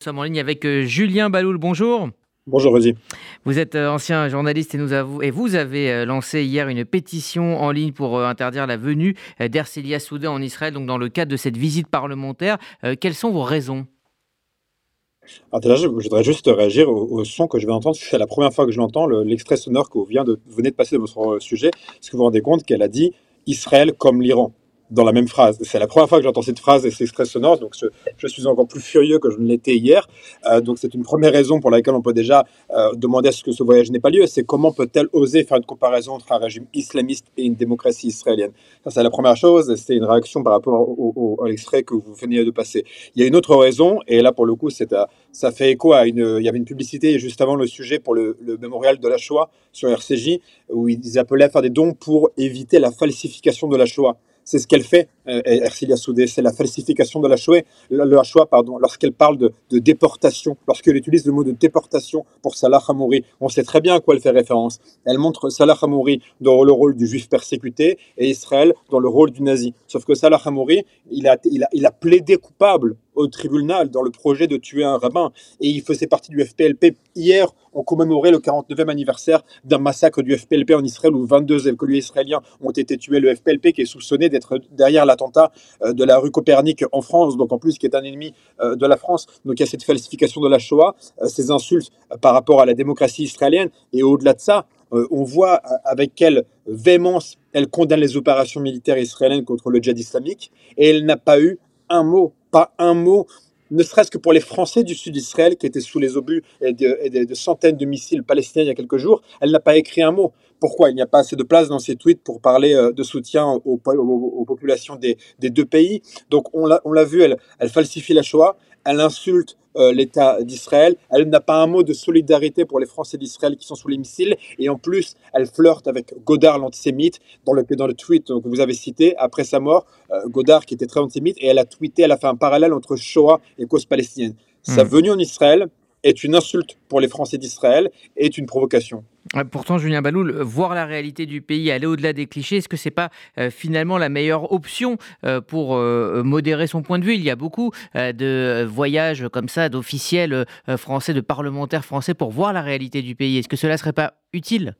Nous sommes en ligne avec euh, Julien Baloul. Bonjour. Bonjour Rudy. Vous êtes euh, ancien journaliste et, nous avons, et vous avez euh, lancé hier une pétition en ligne pour interdire la venue d'Ercelia Soudé en Israël, donc dans le cadre de cette visite parlementaire. Quelles sont vos raisons? Alors déjà, je, voudrais juste réagir au, son que je vais entendre. C'est la première fois que je l'entends, l'extrait sonore que vous venez de passer de votre sujet. Est-ce que vous vous rendez compte qu'elle a dit Israël comme l'Iran dans la même phrase. C'est la première fois que j'entends cette phrase et c'est très sonore, donc je, suis encore plus furieux que je ne l'étais hier. Euh, donc c'est une première raison pour laquelle on peut déjà euh, demander à ce que ce voyage n'ait pas lieu. C'est comment peut-elle oser faire une comparaison entre un régime islamiste et une démocratie israélienne Ça c'est la première chose. C'est une réaction par rapport au, à l'extrait que vous venez de passer. Il y a une autre raison et là pour le coup ça fait écho à une. Il y avait une publicité juste avant le sujet pour le mémorial de la Shoah sur RCJ où ils appelaient à faire des dons pour éviter la falsification de la Shoah. C'est ce qu'elle fait, euh, Ercilia Soudé, c'est la falsification de la Shoah, la Shoah pardon, lorsqu'elle parle de, déportation, lorsqu'elle utilise le mot de déportation pour Salah Hamouri. On sait très bien à quoi elle fait référence. Elle montre Salah Hamouri dans le rôle du juif persécuté et Israël dans le rôle du nazi. Sauf que Salah Hamouri, il a, plaidé coupable au tribunal dans le projet de tuer un rabbin. Et il faisait partie du FPLP. Hier, on commémorait le 49e anniversaire d'un massacre du FPLP en Israël où 22 écoliers israéliens ont été tués. Le FPLP qui est soupçonné d'être derrière l'attentat euh, de la rue Copernic en France, donc en plus qui est un ennemi euh, de la France. Donc il y a cette falsification de la Shoah, euh, ces insultes par rapport à la démocratie israélienne. Et au-delà de ça, on voit avec quelle véhémence elle condamne les opérations militaires israéliennes contre le djihad islamique. Et elle n'a pas eu un mot pas un mot, ne serait-ce que pour les Français du sud d'Israël qui étaient sous les obus et de, centaines de missiles palestiniens il y a quelques jours, elle n'a pas écrit un mot. Pourquoi? Il n'y a pas assez de place dans ses tweets pour parler euh, de soutien aux, populations des, deux pays. Donc on l'a vu, elle, elle falsifie la Shoah, elle insulte euh, l'État d'Israël. Elle n'a pas un mot de solidarité pour les Français d'Israël qui sont sous les missiles. Et en plus, elle flirte avec Godard, l'antisémite, dans le, dans le tweet que vous avez cité, après sa mort, euh, Godard qui était très antisémite, et elle a tweeté, elle a fait un parallèle entre Shoah et cause palestinienne. Sa hmm. venue en Israël, est une insulte pour les Français d'Israël, est une provocation. Pourtant, Julien Baloul, voir la réalité du pays, aller au-delà des clichés, est-ce que ce n'est pas euh, finalement la meilleure option euh, pour euh, modérer son point de vue? Il y a beaucoup de voyages comme ça d'officiels français, de parlementaires français pour voir la réalité du pays. Est-ce que cela ne serait pas utile?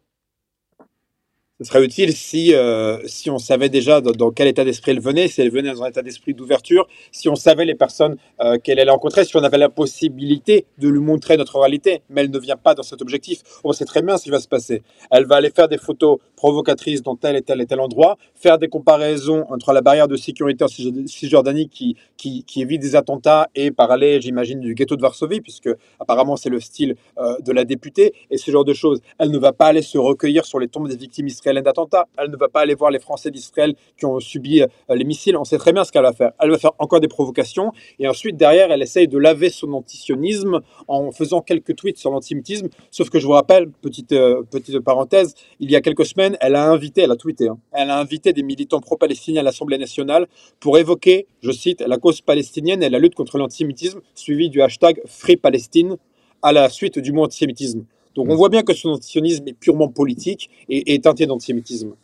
Ce serait utile si, euh, si on savait déjà dans, quel état d'esprit elle venait, si elle venait dans un état d'esprit d'ouverture, si on savait les personnes euh, qu'elle allait rencontrer, si on avait la possibilité de lui montrer notre réalité. Mais elle ne vient pas dans cet objectif. On sait très bien ce qui va se passer. Elle va aller faire des photos provocatrices dans tel et tel et tel endroit, faire des comparaisons entre la barrière de sécurité en Cisjordanie qui, qui, évite des attentats et parler, j'imagine, du ghetto de Varsovie, puisque apparemment c'est le style euh, de la députée, et ce genre de choses. Elle ne va pas aller se recueillir sur les tombes des victimes israéliennes d'attentats. Elle ne va pas aller voir les Français d'Israël qui ont subi euh, les missiles. On sait très bien ce qu'elle va faire. Elle va faire encore des provocations et ensuite derrière, elle essaye de laver son antisionisme en faisant quelques tweets sur l'antisémitisme. Sauf que je vous rappelle, petite euh, petite parenthèse, il y a quelques semaines, elle a invité, elle a tweeté, hein, elle a invité des militants pro-palestiniens à l'Assemblée nationale pour évoquer, je cite, la cause palestinienne et la lutte contre l'antisémitisme, suivi du hashtag Free Palestine à la suite du mot antisémitisme. Donc on mm. voit bien que son antisionisme est purement politique et, est teinté d'antisémitisme.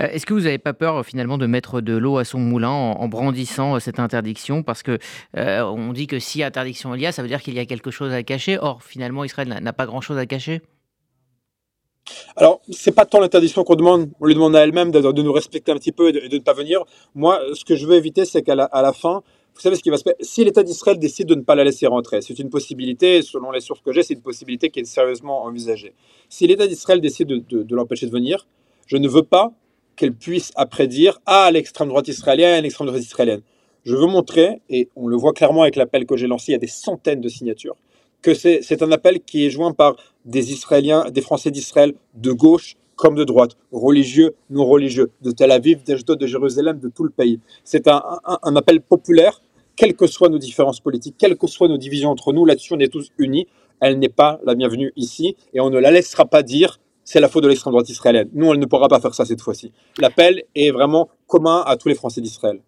Euh, est-ce que vous n'avez pas peur finalement de mettre de l'eau à son moulin en, brandissant euh, cette interdiction? Parce que euh, on dit que si interdiction il y a, ça veut dire qu'il y a quelque chose à cacher. Or finalement Israël n'a pas grand-chose à cacher. Alors, c'est pas tant l'interdiction qu'on demande, on lui demande à elle-même de, nous respecter un petit peu et de, ne pas venir. Moi, ce que je veux éviter, c'est qu'à la fin, vous savez ce qui va se passer Si l'État d'Israël décide de ne pas la laisser rentrer, c'est une possibilité, selon les sources que j'ai, c'est une possibilité qui est sérieusement envisagée. Si l'État d'Israël décide de, l'empêcher de venir, je ne veux pas qu'elle puisse après dire Ah, l'extrême droite israélienne, l'extrême droite israélienne. Je veux montrer, et on le voit clairement avec l'appel que j'ai lancé, il y a des centaines de signatures, que c'est un appel qui est joint par des Israéliens, des Français d'Israël de gauche, comme de droite, religieux, non religieux, de Tel Aviv, d'Ashdod, de Jérusalem, de tout le pays. C'est un, appel populaire, quelles que soient nos différences politiques, quelles que soient nos divisions entre nous, là-dessus on est tous unis. Elle n'est pas la bienvenue ici et on ne la laissera pas dire c'est la faute de l'extrême droite israélienne. Nous, elle ne pourra pas faire ça cette fois-ci. L'appel est vraiment commun à tous les Français d'Israël.